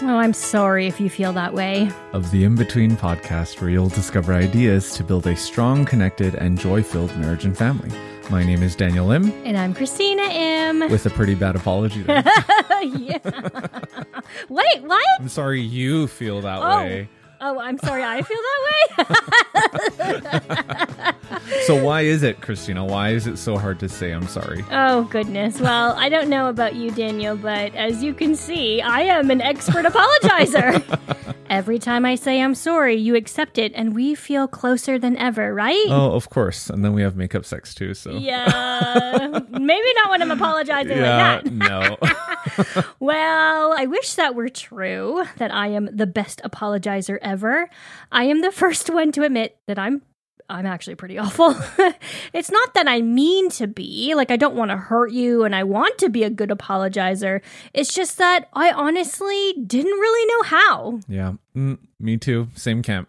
Oh, I'm sorry if you feel that way. of the In Between podcast, where you'll discover ideas to build a strong, connected, and joy filled marriage and family. My name is Daniel Lim, And I'm Christina M. with a pretty bad apology there. yeah. Wait, what? I'm sorry you feel that Oh. way. Oh, I'm sorry. I feel that way. So, why is it, Christina? Why is it so hard to say I'm sorry? oh, goodness. Well, I don't know about you, Daniel, but as you can see, I am an expert apologizer. Every time I say I'm sorry, you accept it, and we feel closer than ever, right? Oh, of course. And then we have makeup sex too. So, Yeah, maybe not when I'm apologizing yeah like that. no. Well, I wish that were true, that I am the best apologizer ever. I am the first one to admit that I'm I'm actually pretty awful. it's not that I mean to be, like I don't want to hurt you and I want to be a good apologizer. It's just that I honestly didn't really know how. yeah. Mm, me too. Same camp.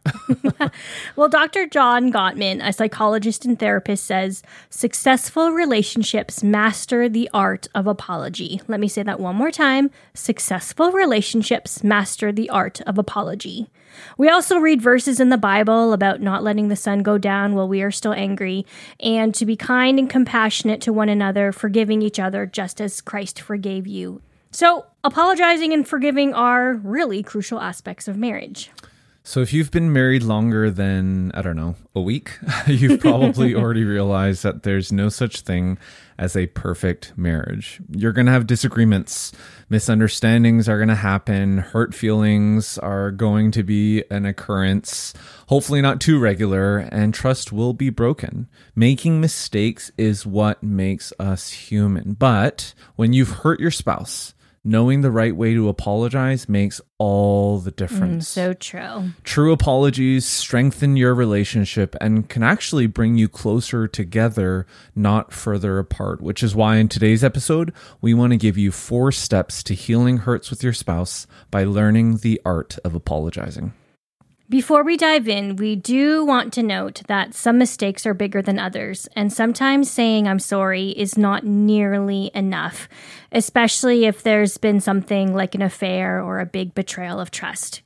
Well, Dr. John Gottman, a psychologist and therapist, says successful relationships master the art of apology. Let me say that one more time. Successful relationships master the art of apology. We also read verses in the Bible about not letting the sun go down while we are still angry, and to be kind and compassionate to one another, forgiving each other just as Christ forgave you. So, apologizing and forgiving are really crucial aspects of marriage. So if you've been married longer than, I don't know, a week, you've probably already realized that there's no such thing as a perfect marriage. You're going to have disagreements, misunderstandings are going to happen, hurt feelings are going to be an occurrence, hopefully not too regular, and trust will be broken. Making mistakes is what makes us human. But when you've hurt your spouse, knowing the right way to apologize makes all the mm, difference. So true. True apologies strengthen your relationship and can actually bring you closer together, not further apart, which is why in today's episode, we want to give you four steps to healing hurts with your spouse by learning the art of apologizing. Before we dive in, we do want to note that some mistakes are bigger than others, and sometimes saying I'm sorry is not nearly enough, especially if there's been something like an affair or a big betrayal of trust.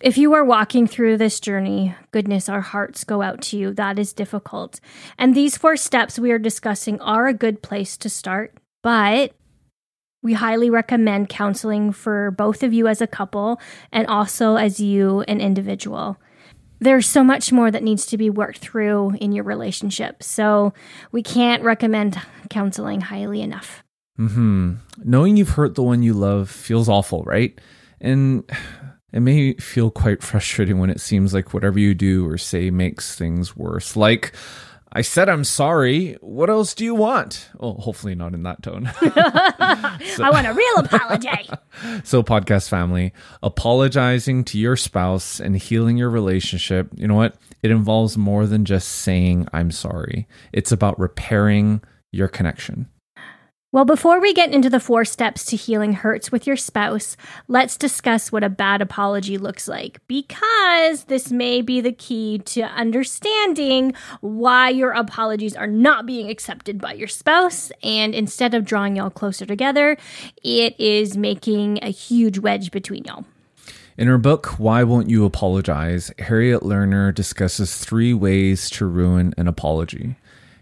If you are walking through this journey, goodness, our hearts go out to you. That is difficult. And these four steps we are discussing are a good place to start, but we highly recommend counseling for both of you as a couple and also as you, an individual. There's so much more that needs to be worked through in your relationship. So we can't recommend counseling highly enough. Hmm. Knowing you've hurt the one you love feels awful, right? And it may feel quite frustrating when it seems like whatever you do or say makes things worse. Like, I said I'm sorry. What else do you want? Oh, hopefully not in that tone. I want a real apology. So, podcast family, apologizing to your spouse and healing your relationship, you know what? It involves more than just saying, I'm sorry. It's about repairing your connection. Well, before we get into the four steps to healing hurts with your spouse, let's discuss what a bad apology looks like because this may be the key to understanding why your apologies are not being accepted by your spouse. And instead of drawing y'all closer together, it is making a huge wedge between y'all. In her book, Why Won't You Apologize? Harriet Lerner discusses three ways to ruin an apology.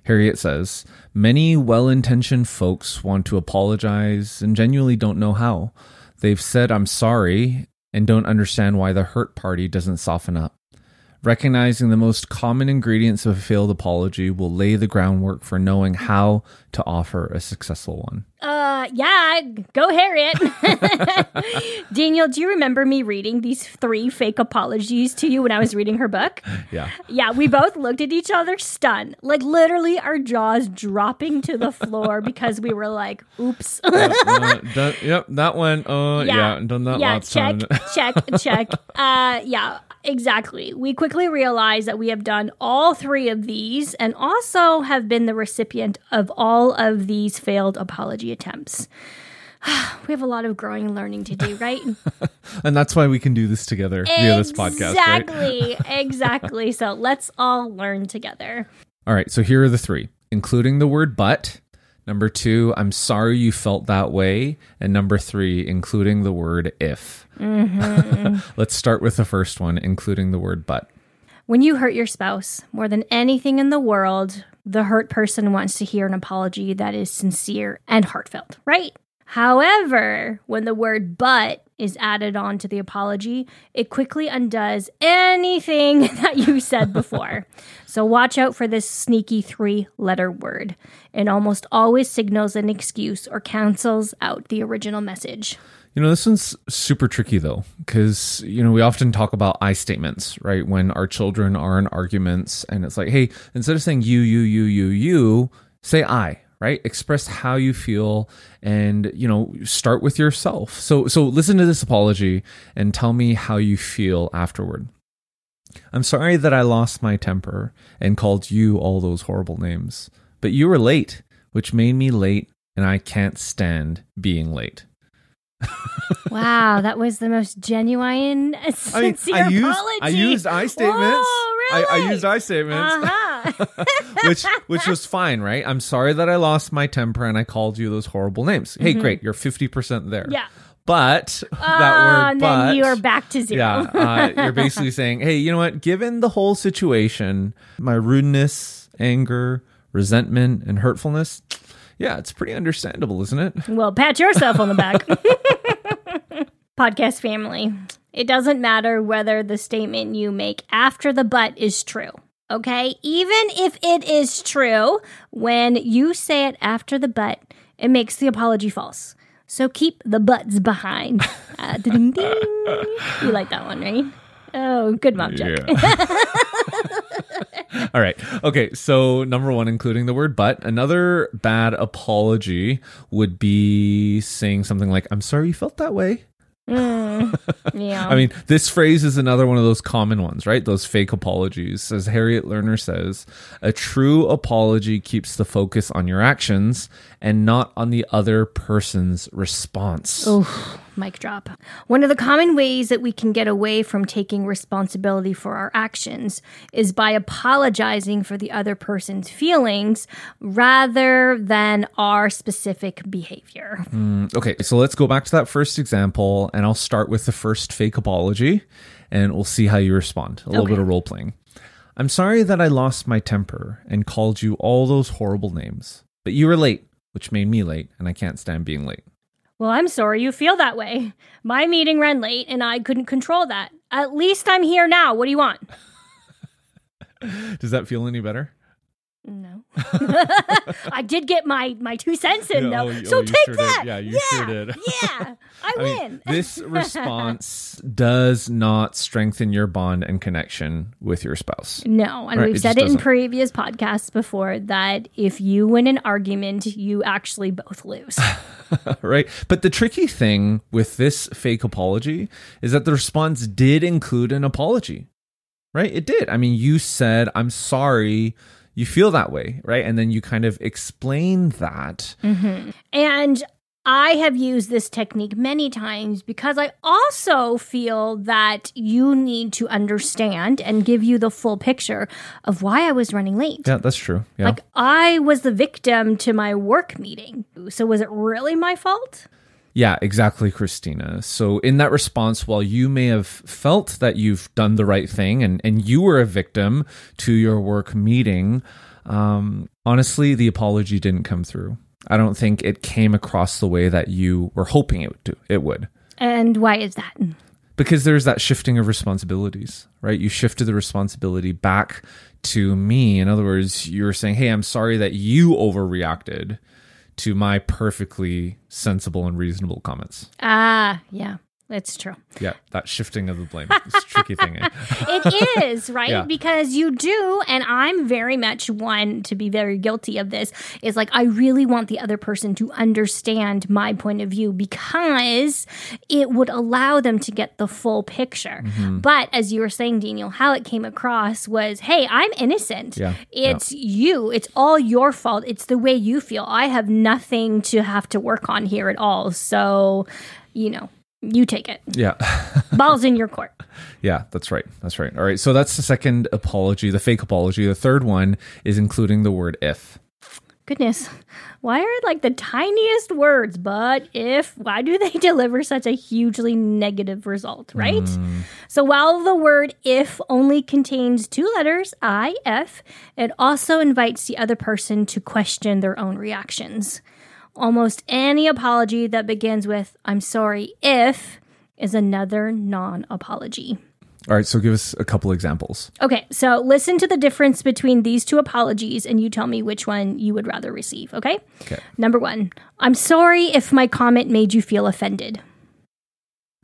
Harriet says, Many well intentioned folks want to apologize and genuinely don't know how. They've said, I'm sorry, and don't understand why the hurt party doesn't soften up. Recognizing the most common ingredients of a failed apology will lay the groundwork for knowing how to offer a successful one. Uh, yeah, go Harriet. Daniel, do you remember me reading these three fake apologies to you when I was reading her book? Yeah. Yeah, we both looked at each other stunned, like literally our jaws dropping to the floor because we were like, oops. Uh, done, yep, that one. Uh, yeah, done that yeah, lots check, time. check, check. Uh, yeah, exactly. We quickly realized that we have done all three of these and also have been the recipient of all of these failed apology attempts. we have a lot of growing and learning to do, right? and that's why we can do this together via this podcast, right? Exactly, exactly. So let's all learn together. All right, so here are the three, including the word but. Number two, I'm sorry you felt that way. And number three, including the word if. Mm-hmm. Let's start with the first one, including the word but. When you hurt your spouse more than anything in the world, the hurt person wants to hear an apology that is sincere and heartfelt, right? However, when the word but is added on to the apology, it quickly undoes anything that you said before. so watch out for this sneaky three letter word. It almost always signals an excuse or cancels out the original message. You know, this one's super tricky though, because, you know, we often talk about I statements, right? When our children are in arguments and it's like, hey, instead of saying you, you, you, you, you, say I, right? Express how you feel and, you know, start with yourself. So, so listen to this apology and tell me how you feel afterward. I'm sorry that I lost my temper and called you all those horrible names, but you were late, which made me late and I can't stand being late. Wow, that was the most genuine, sincere I mean, I used, apology. I used I statements. Whoa, I, I used I statements, Uh-huh. which which was fine, right? I'm sorry that I lost my temper and I called you those horrible names. Hey, great, you're 50 percent there. Mm-hmm. yeah. But that Ah, word, and but then you are back to zero. yeah, uh, you're basically saying, hey, you know what? Given the whole situation, my rudeness, anger, resentment, and hurtfulness, yeah, it's pretty understandable, isn't it? Well, pat yourself on the back. Podcast family. It doesn't matter whether the statement you make after the but is true. Okay? Even if it is true, when you say it after the but, it makes the apology false. So keep the buts behind. Uh, ding, ding. You like that one, right? Oh, good mom joke. All right. Okay. So, number one, including the word but. Another bad apology would be saying something like, I'm sorry you felt that way. Mm, yeah. I mean, this phrase is another one of those common ones, right? Those fake apologies. As Harriet Lerner says, a true apology keeps the focus on your actions and not on the other person's response. Oof, mic drop. One of the common ways that we can get away from taking responsibility for our actions is by apologizing for the other person's feelings rather than our specific behavior. Mm, okay, so let's go back to that first example, and I'll start with the first fake apology, and we'll see how you respond. A little Okay. bit of role playing. I'm sorry that I lost my temper and called you all those horrible names, but you were late, which made me late, and I can't stand being late. Well, I'm sorry you feel that way. My meeting ran late and I couldn't control that. At least I'm here now. What do you want? Does that feel any better? No. I did get my my two cents in Yeah, though. oh, so oh, take sure did. that. Yeah, you sure did. yeah. I, I win. mean, this response does not strengthen your bond and connection with your spouse. No, and Right, we've it said it in doesn't. previous podcasts before that if you win an argument, you actually both lose. right? But the tricky thing with this fake apology is that the response did include an apology, right? It did. I mean, you said, I'm sorry you feel that way, right? And then you kind of explain that. Mm-hmm. and I have used this technique many times because I also feel that you need to understand and give you the full picture of why I was running late. Yeah, that's true. Yeah. Like I was the victim to my work meeting. So was it really my fault? Yeah, exactly, Christina. So, in that response, while you may have felt that you've done the right thing and, and you were a victim to your work meeting, um, honestly, the apology didn't come through. I don't think it came across the way that you were hoping it would. Do, it would. And why is that? Because there's that shifting of responsibilities, right? You shifted the responsibility back to me. In other words, you were saying, Hey, I'm sorry that you overreacted to my perfectly sensible and reasonable comments. Ah, yeah. It's true. Yeah, that shifting of the blame is a tricky thing. Eh? it is, right? Yeah. Because you do, and I'm very much one to be very guilty of this, is like I really want the other person to understand my point of view because it would allow them to get the full picture. Mm-hmm. But as you were saying, Daniel, how it came across was hey, I'm innocent. Yeah. It's you, it's all your fault. It's the way you feel. I have nothing to have to work on here at all. So, you know, you take it. Yeah. Ball's in your court. Yeah, that's right. That's right. All right. So that's the second apology, the fake apology. The third one is including the word if. Goodness, why are like the tiniest words, but if, why do they deliver such a hugely negative result, right? Mm. So while the word if only contains two letters, I, F, it also invites the other person to question their own reactions. Almost any apology that begins with, I'm sorry if, is another non apology. All right. So give us a couple examples. Okay, so listen to the difference between these two apologies and you tell me which one you would rather receive, okay? Okay. Number one, I'm sorry if my comment made you feel offended.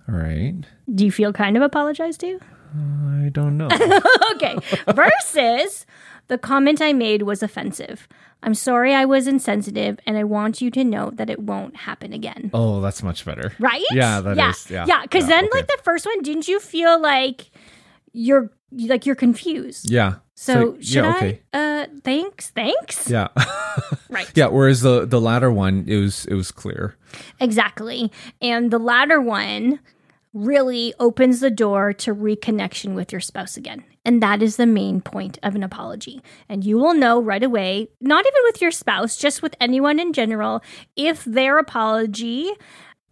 All right. Do you feel kind of apologized to? I don't know. okay, versus the comment I made was offensive. I'm sorry I was insensitive and I want you to know that it won't happen again. oh, that's much better. Right? Yeah, that yeah. is- yeah. Yeah, because Yeah, then okay. like the first one, didn't you feel like you're like you're confused? Yeah. So, should yeah, okay. I? Uh, thanks, thanks. Yeah. Right. yeah. Whereas the the latter one, it was it was clear. Exactly. And the latter one really opens the door to reconnection with your spouse again. And that is the main point of an apology. And you will know right away, not even with your spouse, just with anyone in general, if their apology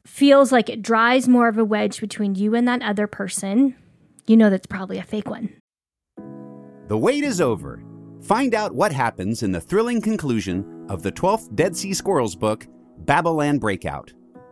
feels like it drives more of a wedge between you and that other person, you know that's probably a fake one. The wait is over. Find out what happens in the thrilling conclusion of the 12th Dead Sea Squirrels book, Babylon Breakout.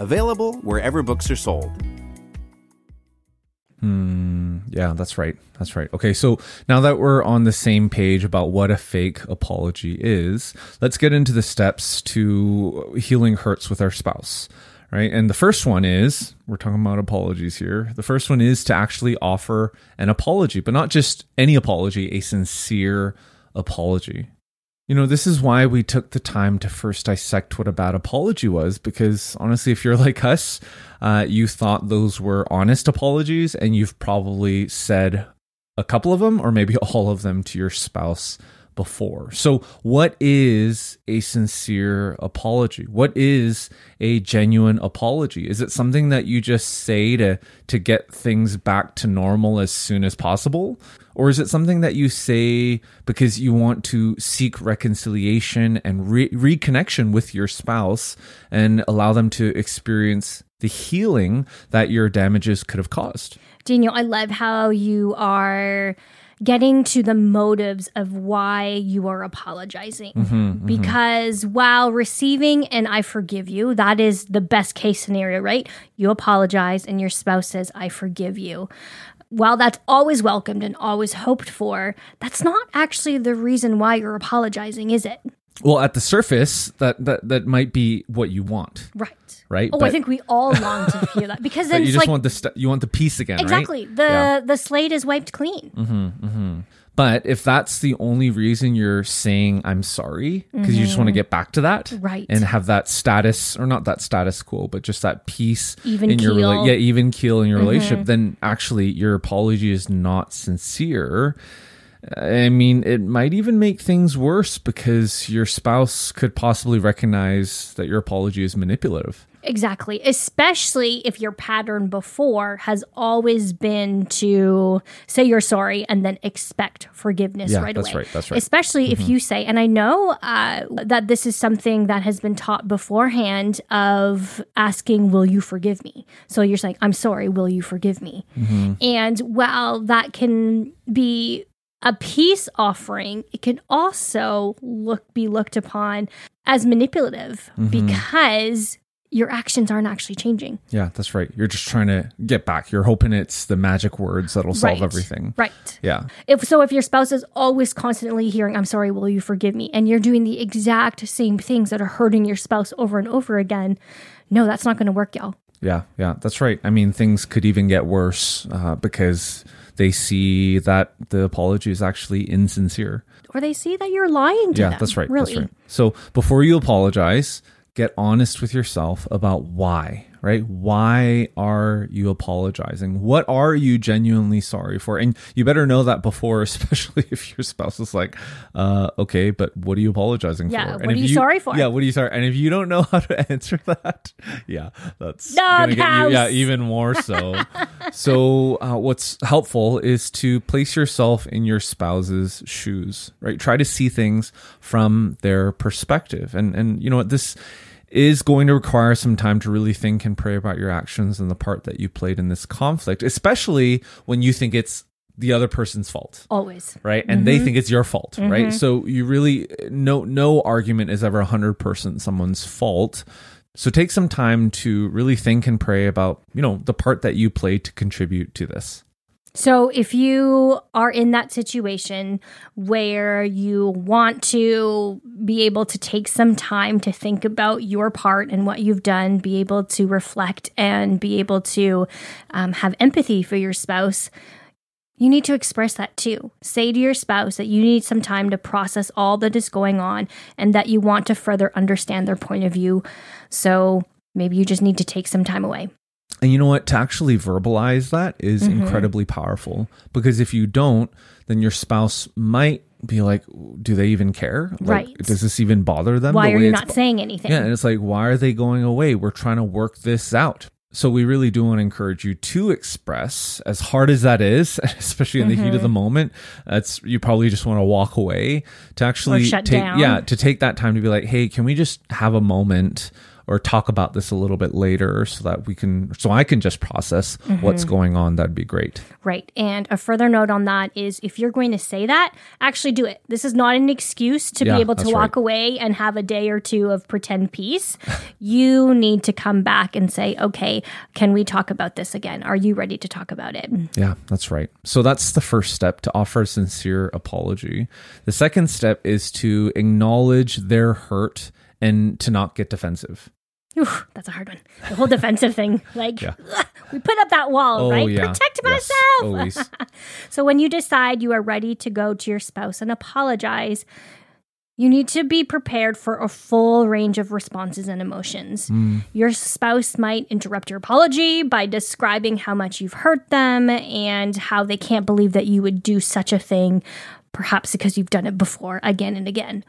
available wherever books are sold. Hmm. Yeah, that's right. That's right. Okay, so now that we're on the same page about what a fake apology is, let's get into the steps to healing hurts with our spouse. Right. And the first one is we're talking about apologies here. The first one is to actually offer an apology, but not just any apology, a sincere apology. You know, this is why we took the time to first dissect what a bad apology was, because honestly, if you're like us, uh, you thought those were honest apologies, and you've probably said a couple of them or maybe all of them to your spouse before. So, what is a sincere apology? What is a genuine apology? Is it something that you just say to to get things back to normal as soon as possible? Or is it something that you say because you want to seek reconciliation and re- reconnection with your spouse and allow them to experience the healing that your damages could have caused? Daniel, I love how you are getting to the motives of why you are apologizing. Mm-hmm, mm-hmm. Because while receiving and I forgive you, that is the best case scenario, right? You apologize and your spouse says, I forgive you. While that's always welcomed and always hoped for, that's not actually the reason why you're apologizing, is it? Well, at the surface, that that that might be what you want, Right. right? Oh, I think we all long to feel that because then you just like want the st- you want the peace again, exactly right? the Yeah. the slate is wiped clean. But if that's the only reason you're saying I'm sorry because you just want to get back to that, Mm-hmm. Right. and have that status or not that status quo, but just that peace Even in your keel. Mm-hmm. yeah even keel in your relationship, then actually your apology is not sincere. I mean, it might even make things worse because your spouse could possibly recognize that your apology is manipulative. Exactly. Especially if your pattern before has always been to say you're sorry and then expect forgiveness Yeah, right that's away. right, that's right. Mm-hmm. Especially if you say, and I know uh, that this is something that has been taught beforehand of asking, Will you forgive me? So you're saying, I'm sorry, will you forgive me? Mm-hmm. And while that can be a peace offering, it can also look be looked upon as manipulative Mm-hmm. because your actions aren't actually changing. Yeah, that's right. You're just trying to get back. You're hoping it's the magic words that'll solve Right. everything. Right. Yeah. If so if your spouse is always constantly hearing, I'm sorry, will you forgive me? And you're doing the exact same things that are hurting your spouse over and over again, no, that's not gonna work, y'all. Yeah, yeah, that's right. I mean, things could even get worse uh, because they see that the apology is actually insincere. Or they see that you're lying to yeah, them. Yeah, that's right. Really. That's right. So before you apologize, get honest with yourself about why, right? Why are you apologizing? What are you genuinely sorry for? And you better know that before, especially if your spouse is like, uh, okay, but what are you apologizing for? Yeah, for? what if are you sorry for? Yeah, what are you sorry? And if you don't know how to answer that, yeah, that's gonna get you, yeah, even more so. so, uh, what's helpful is to place yourself in your spouse's shoes, right? Try to see things from their perspective, and and you know what this is going to require some time to really think and pray about your actions and the part that you played in this conflict, especially when you think it's the other person's fault. Always. right? And they mm-hmm. think it's your fault right? Mm-hmm. So you really no no argument is ever 100% someone's fault. So take some time to really think and pray about you know the part that you play to contribute to this So, if you are in that situation where you want to be able to take some time to think about your part and what you've done, be able to reflect and be able to um, have empathy for your spouse, you need to express that too. Say to your spouse that you need some time to process all that is going on and that you want to further understand their point of view. So, maybe you just need to take some time away. And you know what to actually verbalize that is Mm-hmm. incredibly powerful because if you don't then your spouse might be like do they even care like, Right. does this even bother them Why the are you not saying anything? Yeah, and it's like, why are they going away? We're trying to work this out. So we really do want to encourage you to express, as hard as that is, especially in the heat of Mm-hmm. the moment. That's you probably just want to walk away to actually shut take, down. yeah, to take that time to be like, hey, can we just have a moment or talk about this a little bit later so that we can, so I can just process what's Mm-hmm. going on? That'd be great. Right. And a further note on that is if you're going to say that, actually do it. This is not an excuse to Yeah, be able to walk right. away and have a day or two of pretend peace. you need to come back and say, okay, can we talk about this again? Are you ready to talk about it? Yeah, that's right. So that's the first step to offer a sincere apology. The second step is to acknowledge their hurt and to not get defensive. That's a hard one. The whole defensive thing. Like, Yeah. we put up that wall, Oh, right? yeah. Protect Yes, myself. So when you decide you are ready to go to your spouse and apologize, you need to be prepared for a full range of responses and emotions. Hmm. Your spouse might interrupt your apology by describing how much you've hurt them and how they can't believe that you would do such a thing, perhaps because you've done it before again and again.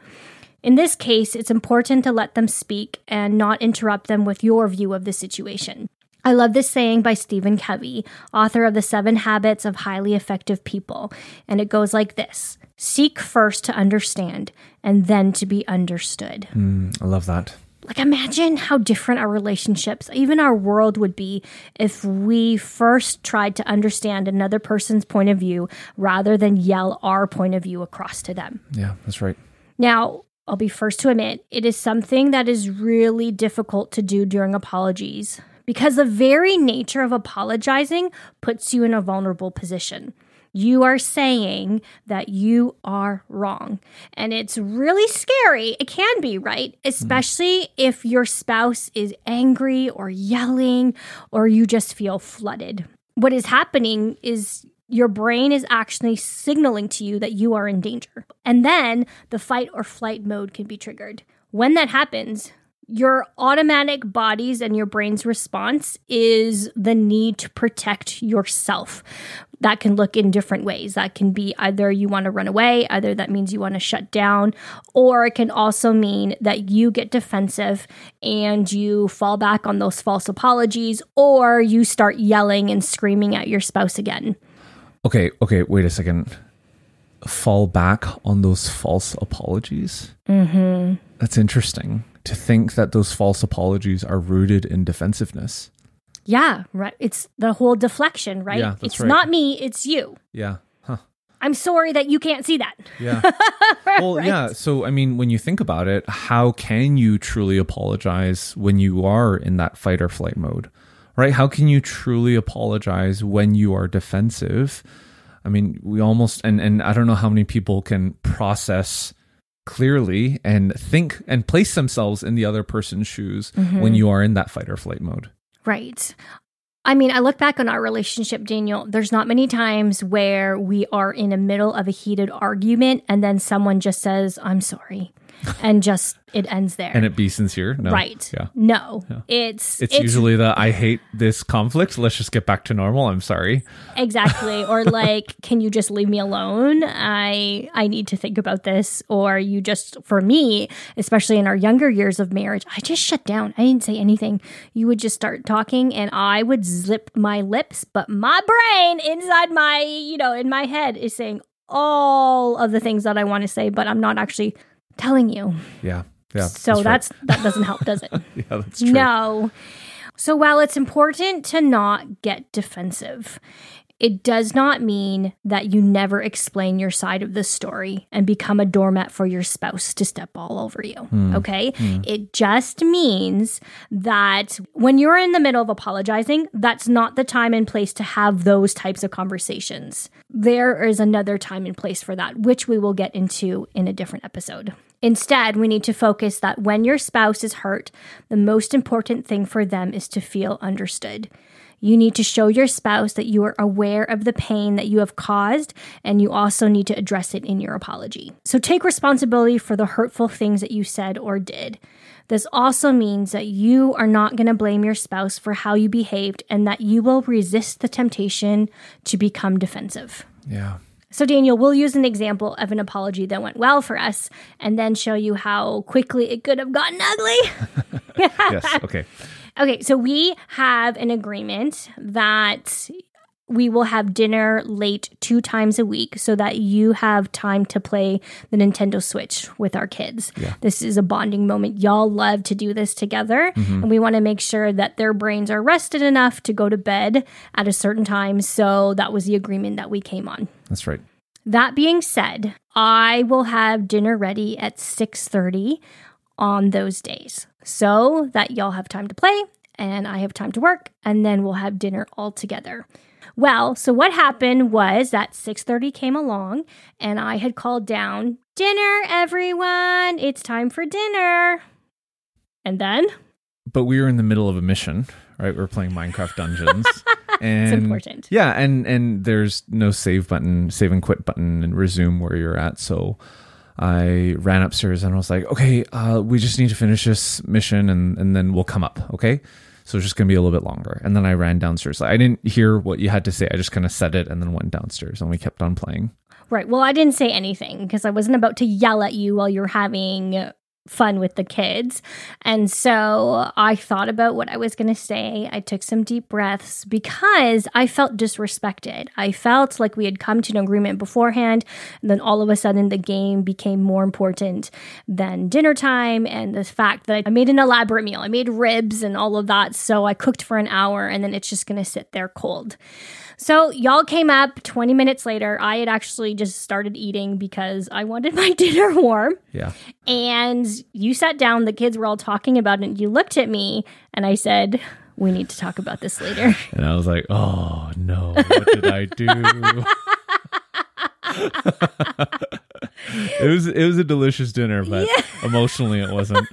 In this case, it's important to let them speak and not interrupt them with your view of the situation. I love this saying by Stephen Covey, author of The Seven Habits of Highly Effective People. And it goes like this Seek first to understand and then to be understood. Hmm, I love that. Like, imagine how different our relationships, even our world, would be if we first tried to understand another person's point of view rather than yell our point of view across to them. Yeah, that's right. Now, I'll be first to admit it is something that is really difficult to do during apologies because the very nature of apologizing puts you in a vulnerable position. You are saying that you are wrong. And it's really scary. It can be, right? Hmm. Especially if your spouse is angry or yelling or you just feel flooded. What is happening is your brain is actually signaling to you that you are in danger. And then the fight or flight mode can be triggered. When that happens, your automatic body's and your brain's response is the need to protect yourself. That can look in different ways. That can be either you want to run away, either that means you want to shut down, or it can also mean that you get defensive and you fall back on those false apologies, or you start yelling and screaming at your spouse again. Okay, okay, wait a second. Fall back on those false apologies? Mm-hmm. That's interesting to think that those false apologies are rooted in defensiveness. Yeah, right. It's the whole deflection, right? Yeah, that's it's right. not me, it's you. Yeah. Huh. I'm sorry that you can't see that. Yeah. well, yeah. So, I mean, when you think about it, how can you truly apologize when you are in that fight or flight mode? Right? How can you truly apologize when you are defensive? I mean, we almost and and I don't know how many people can process clearly and think and place themselves in the other person's shoes mm-hmm. when you are in that fight or flight mode. Right. I mean, I look back on our relationship, Daniel. There's not many times where we are in the middle of a heated argument and then someone just says, I'm sorry. And just it ends there. And it be sincere? No. right. Yeah. No. It's It's, usually the I hate this conflict. Let's just get back to normal. I'm sorry. exactly or like can you just leave me alone i i need to think about this or you just for me especially in our younger years of marriage i just shut down i didn't say anything you would just start talking and i would zip my lips but my brain inside my you know in my head is saying all of the things that i want to say but i'm not actually telling you Yeah. Yeah. so right. that's that doesn't help does it yeah, that's true. no. So while it's important to not get defensive, it does not mean that you never explain your side of the story and become a doormat for your spouse to step all over you. Hmm. Okay. Hmm. It just means that when you're in the middle of apologizing, that's not the time and place to have those types of conversations. There is another time and place for that, which we will get into in a different episode. Instead, we need to focus that when your spouse is hurt, the most important thing for them is to feel understood. You need to show your spouse that you are aware of the pain that you have caused, and you also need to address it in your apology. So take responsibility for the hurtful things that you said or did. This also means that you are not going to blame your spouse for how you behaved and that you will resist the temptation to become defensive. Yeah. So, Daniel, we'll use an example of an apology that went well for us and then show you how quickly it could have gotten ugly. yes. Okay. Okay, so we have an agreement that we will have dinner late two times a week so that you have time to play the Nintendo Switch with our kids. This is a bonding moment. Y'all love to do this together, mm-hmm. and we want to make sure that their brains are rested enough to go to bed at a certain time. So that was the agreement that we came on. That's right. That being said, I will have dinner ready at 6:30 on those days. So that y'all have time to play and I have time to work and then we'll have dinner all together. Well, so what happened was that 6:30 came along and I had called down, "Dinner everyone, it's time for dinner." And then But we were in the middle of a mission, right? We were playing Minecraft Dungeons. and it's important. Yeah, and and there's no save button, save and quit button and resume where you're at. So I ran upstairs and I was like, okay, uh, we just need to finish this mission and, and then we'll come up. Okay. So it's just going to be a little bit longer. And then I ran downstairs. I didn't hear what you had to say. I just kind of said it and then went downstairs and we kept on playing. Right. Well, I didn't say anything because I wasn't about to yell at you while you're having fun with the kids. And so I thought about what I was going to say. I took some deep breaths because I felt disrespected. I felt like we had come to an agreement beforehand. And then all of a sudden, the game became more important than dinner time and the fact that I made an elaborate meal. I made ribs and all of that. So I cooked for an hour and then it's just going to sit there cold. So y'all came up 20 minutes later. I had actually just started eating because I wanted my dinner warm. Yeah. And you sat down, the kids were all talking about it, and you looked at me and I said, We need to talk about this later. And I was like, oh no, what did I do? it was it was a delicious dinner, but emotionally it wasn't.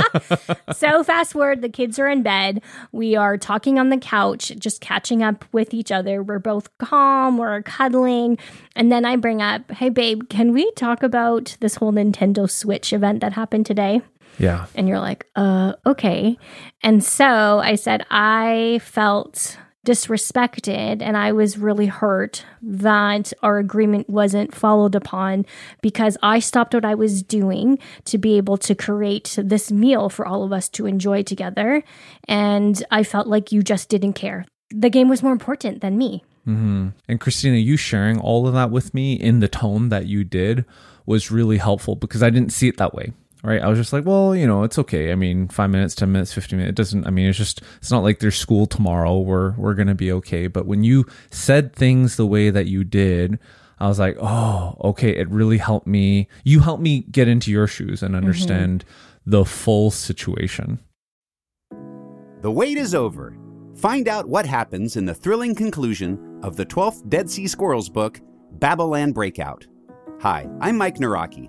so fast forward, the kids are in bed. We are talking on the couch, just catching up with each other. We're both calm, we're cuddling. And then I bring up, Hey babe, can we talk about this whole Nintendo Switch event that happened today? Yeah. And you're like, uh, okay. And so I said, I felt disrespected and I was really hurt that our agreement wasn't followed upon because I stopped what I was doing to be able to create this meal for all of us to enjoy together. And I felt like you just didn't care. The game was more important than me. Mm-hmm. And Christina, you sharing all of that with me in the tone that you did was really helpful because I didn't see it that way right? I was just like, well, you know, it's okay. I mean, five minutes, 10 minutes, 15 minutes, it doesn't, I mean, it's just, it's not like there's school tomorrow. We're, we're going to be okay. But when you said things the way that you did, I was like, oh, okay. It really helped me. You helped me get into your shoes and understand mm-hmm. the full situation. The wait is over. Find out what happens in the thrilling conclusion of the 12th Dead Sea Squirrels book, Babylon Breakout. Hi, I'm Mike Nawrocki,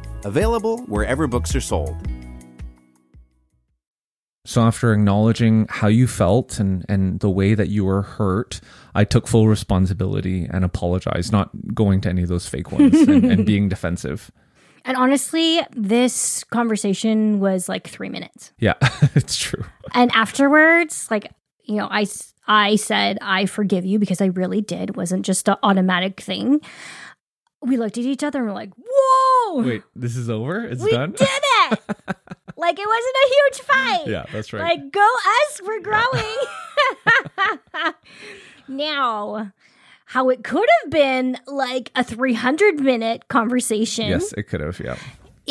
Available wherever books are sold. So after acknowledging how you felt and, and the way that you were hurt, I took full responsibility and apologized, not going to any of those fake ones and, and being defensive. And honestly, this conversation was like three minutes. Yeah, it's true. And afterwards, like, you know, I, I said, I forgive you because I really did. It wasn't just an automatic thing we looked at each other and we're like, Wait, this is over? It's we done? did it! like it wasn't a huge fight. Yeah, that's right. Like, go us, we're growing. Now, how it could have been like a 300 minute conversation. Yes, it could have, yeah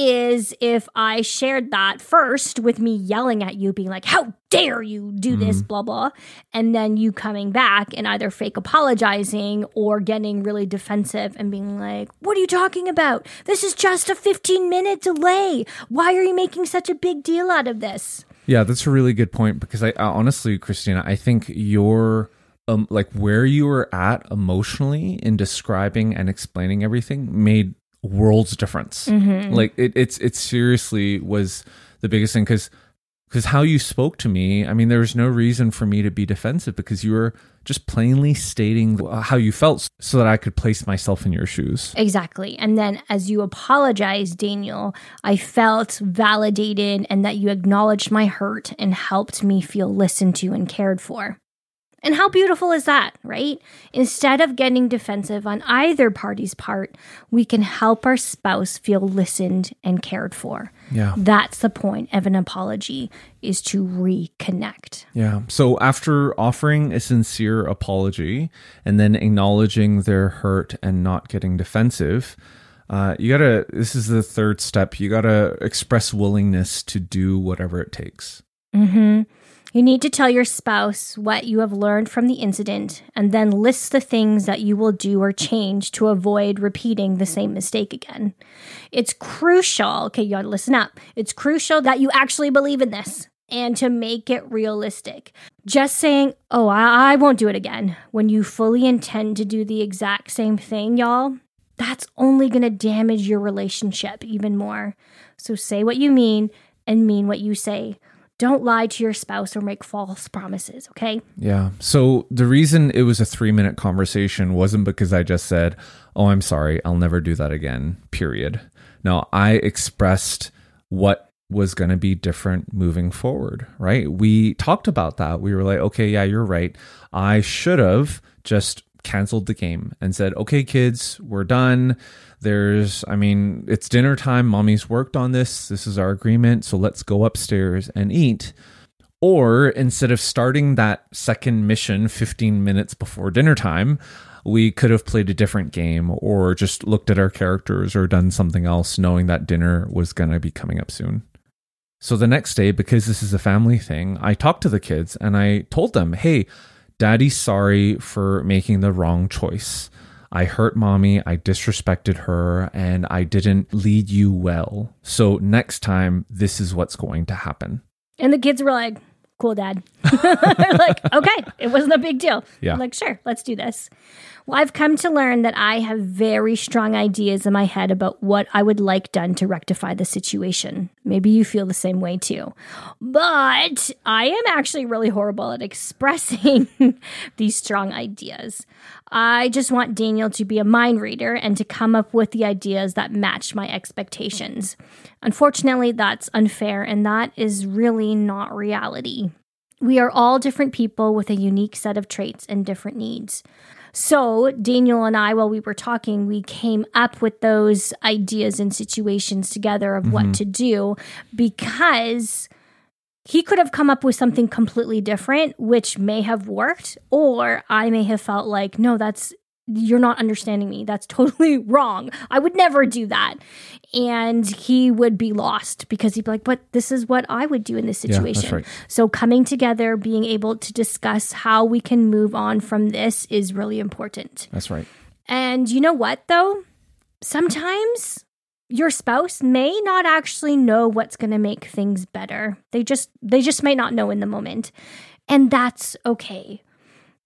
is if I shared that first with me yelling at you, being like, How dare you do this, mm-hmm. blah, blah. And then you coming back and either fake apologizing or getting really defensive and being like, What are you talking about? This is just a 15 minute delay. Why are you making such a big deal out of this? Yeah, that's a really good point because I, I honestly, Christina, I think your um, like where you were at emotionally in describing and explaining everything made world's difference. Mm-hmm. Like it, it's it seriously was the biggest thing because because how you spoke to me, I mean, there was no reason for me to be defensive because you were just plainly stating how you felt so that I could place myself in your shoes. Exactly. And then as you apologized, Daniel, I felt validated and that you acknowledged my hurt and helped me feel listened to and cared for. And how beautiful is that, right? Instead of getting defensive on either party's part, we can help our spouse feel listened and cared for. Yeah. That's the point of an apology is to reconnect. Yeah. So after offering a sincere apology and then acknowledging their hurt and not getting defensive, uh, you gotta, this is the third step. You gotta express willingness to do whatever it takes. Mm-hmm. You need to tell your spouse what you have learned from the incident and then list the things that you will do or change to avoid repeating the same mistake again. It's crucial, okay, you gotta listen up. It's crucial that you actually believe in this and to make it realistic. Just saying, oh, I, I won't do it again, when you fully intend to do the exact same thing, y'all, that's only gonna damage your relationship even more. So say what you mean and mean what you say. Don't lie to your spouse or make false promises, okay? Yeah. So the reason it was a three minute conversation wasn't because I just said, Oh, I'm sorry, I'll never do that again, period. No, I expressed what was going to be different moving forward, right? We talked about that. We were like, okay, yeah, you're right. I should have just canceled the game and said, okay, kids, we're done. There's, I mean, it's dinner time. Mommy's worked on this. This is our agreement. So let's go upstairs and eat. Or instead of starting that second mission 15 minutes before dinner time, we could have played a different game or just looked at our characters or done something else knowing that dinner was going to be coming up soon. So the next day, because this is a family thing, I talked to the kids and I told them, hey, daddy's sorry for making the wrong choice. I hurt mommy, I disrespected her, and I didn't lead you well. So next time, this is what's going to happen. And the kids were like, cool, dad. like, okay, it wasn't a big deal. Yeah. I'm like, sure, let's do this. Well, I've come to learn that I have very strong ideas in my head about what I would like done to rectify the situation. Maybe you feel the same way too. But I am actually really horrible at expressing these strong ideas. I just want Daniel to be a mind reader and to come up with the ideas that match my expectations. Unfortunately, that's unfair, and that is really not reality. We are all different people with a unique set of traits and different needs. So, Daniel and I, while we were talking, we came up with those ideas and situations together of what mm-hmm. to do because he could have come up with something completely different, which may have worked, or I may have felt like, no, that's you're not understanding me. That's totally wrong. I would never do that. And he would be lost because he'd be like, but this is what I would do in this Yeah, situation. right. So coming together, being able to discuss how we can move on from this is really important. That's right. And you know what, though? Sometimes your spouse may not actually know what's going to make things better. They just they just might not know in the moment. And that's okay.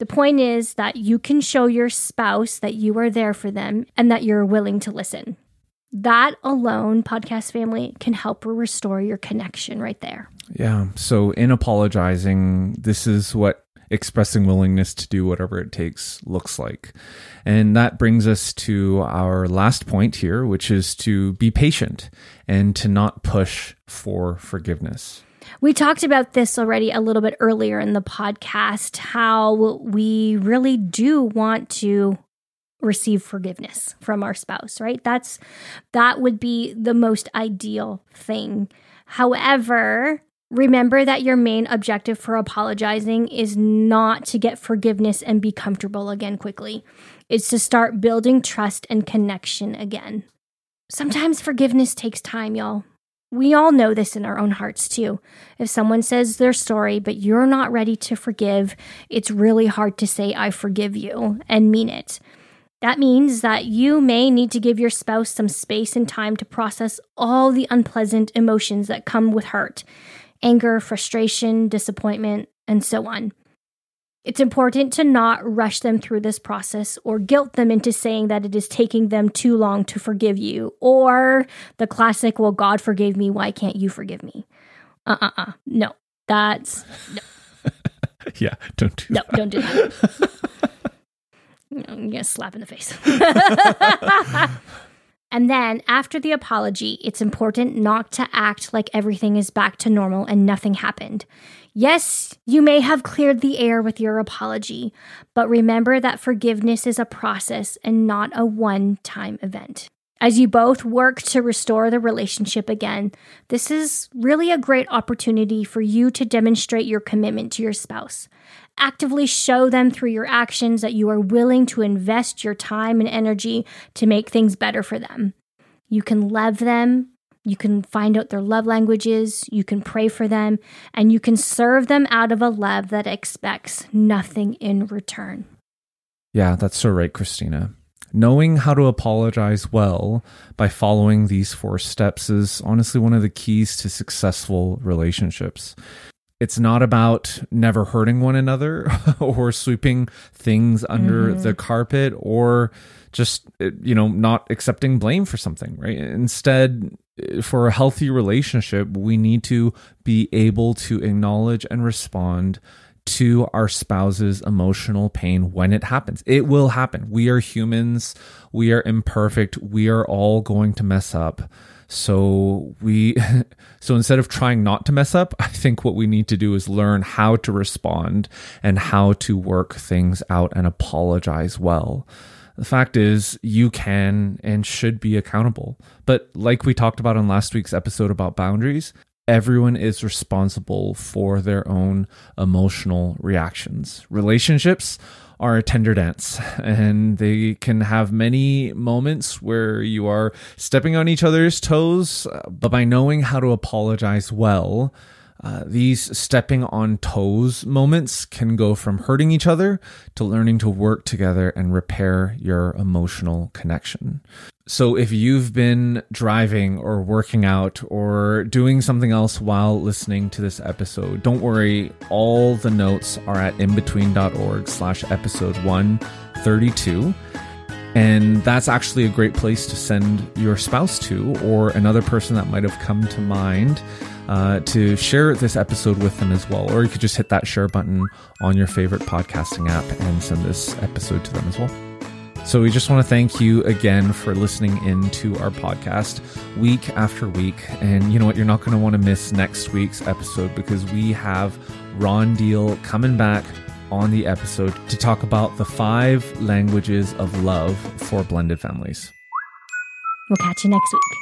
The point is that you can show your spouse that you are there for them and that you're willing to listen. That alone, podcast family, can help restore your connection right there. Yeah. So, in apologizing, this is what expressing willingness to do whatever it takes looks like. And that brings us to our last point here, which is to be patient and to not push for forgiveness. We talked about this already a little bit earlier in the podcast how we really do want to receive forgiveness from our spouse, right? That's that would be the most ideal thing. However, remember that your main objective for apologizing is not to get forgiveness and be comfortable again quickly. It's to start building trust and connection again. Sometimes forgiveness takes time, y'all. We all know this in our own hearts too. If someone says they're sorry, but you're not ready to forgive, it's really hard to say, I forgive you, and mean it. That means that you may need to give your spouse some space and time to process all the unpleasant emotions that come with hurt anger, frustration, disappointment, and so on. It's important to not rush them through this process or guilt them into saying that it is taking them too long to forgive you, or the classic, well, God forgave me, why can't you forgive me? Uh uh uh. No, that's, No. Yeah. Don't do no, don't do that. I'm gonna slap in the face. and then after the apology, it's important not to act like everything is back to normal and nothing happened. Yes, you may have cleared the air with your apology, but remember that forgiveness is a process and not a one time event. As you both work to restore the relationship again, this is really a great opportunity for you to demonstrate your commitment to your spouse. Actively show them through your actions that you are willing to invest your time and energy to make things better for them. You can love them, you can find out their love languages, you can pray for them, and you can serve them out of a love that expects nothing in return. Yeah, that's so right, Christina. Knowing how to apologize well by following these four steps is honestly one of the keys to successful relationships. It's not about never hurting one another or sweeping things under the carpet or just uh, you know not accepting blame for something, right? Instead, uh, for a healthy relationship, we need to be able to acknowledge and respond to our spouse's emotional pain when it happens. It will happen. We are humans. We are imperfect. We are all going to mess up. So we so instead of trying not to mess up, I think what we need to do is learn how to respond and how to work things out and apologize well. The fact is, you can and should be accountable. But like we talked about on last week's episode about boundaries, everyone is responsible for their own emotional reactions. Relationships are a tender dance. And they can have many moments where you are stepping on each other's toes, uh, but by knowing how to apologize well, Uh, these stepping on toes moments can go from hurting each other to learning to work together and repair your emotional connection. So if you've been driving or working out or doing something else while listening to this episode, don't worry. All the notes are at inbetween.org slash episode 132. And that's actually a great place to send your spouse to or another person that might have come to mind uh, to share this episode with them as well. Or you could just hit that share button on your favorite podcasting app and send this episode to them as well. So we just want to thank you again for listening in to our podcast week after week. And you know what? You're not going to want to miss next week's episode because we have Ron Deal coming back on the episode to talk about the five languages of love for blended families. We'll catch you next week.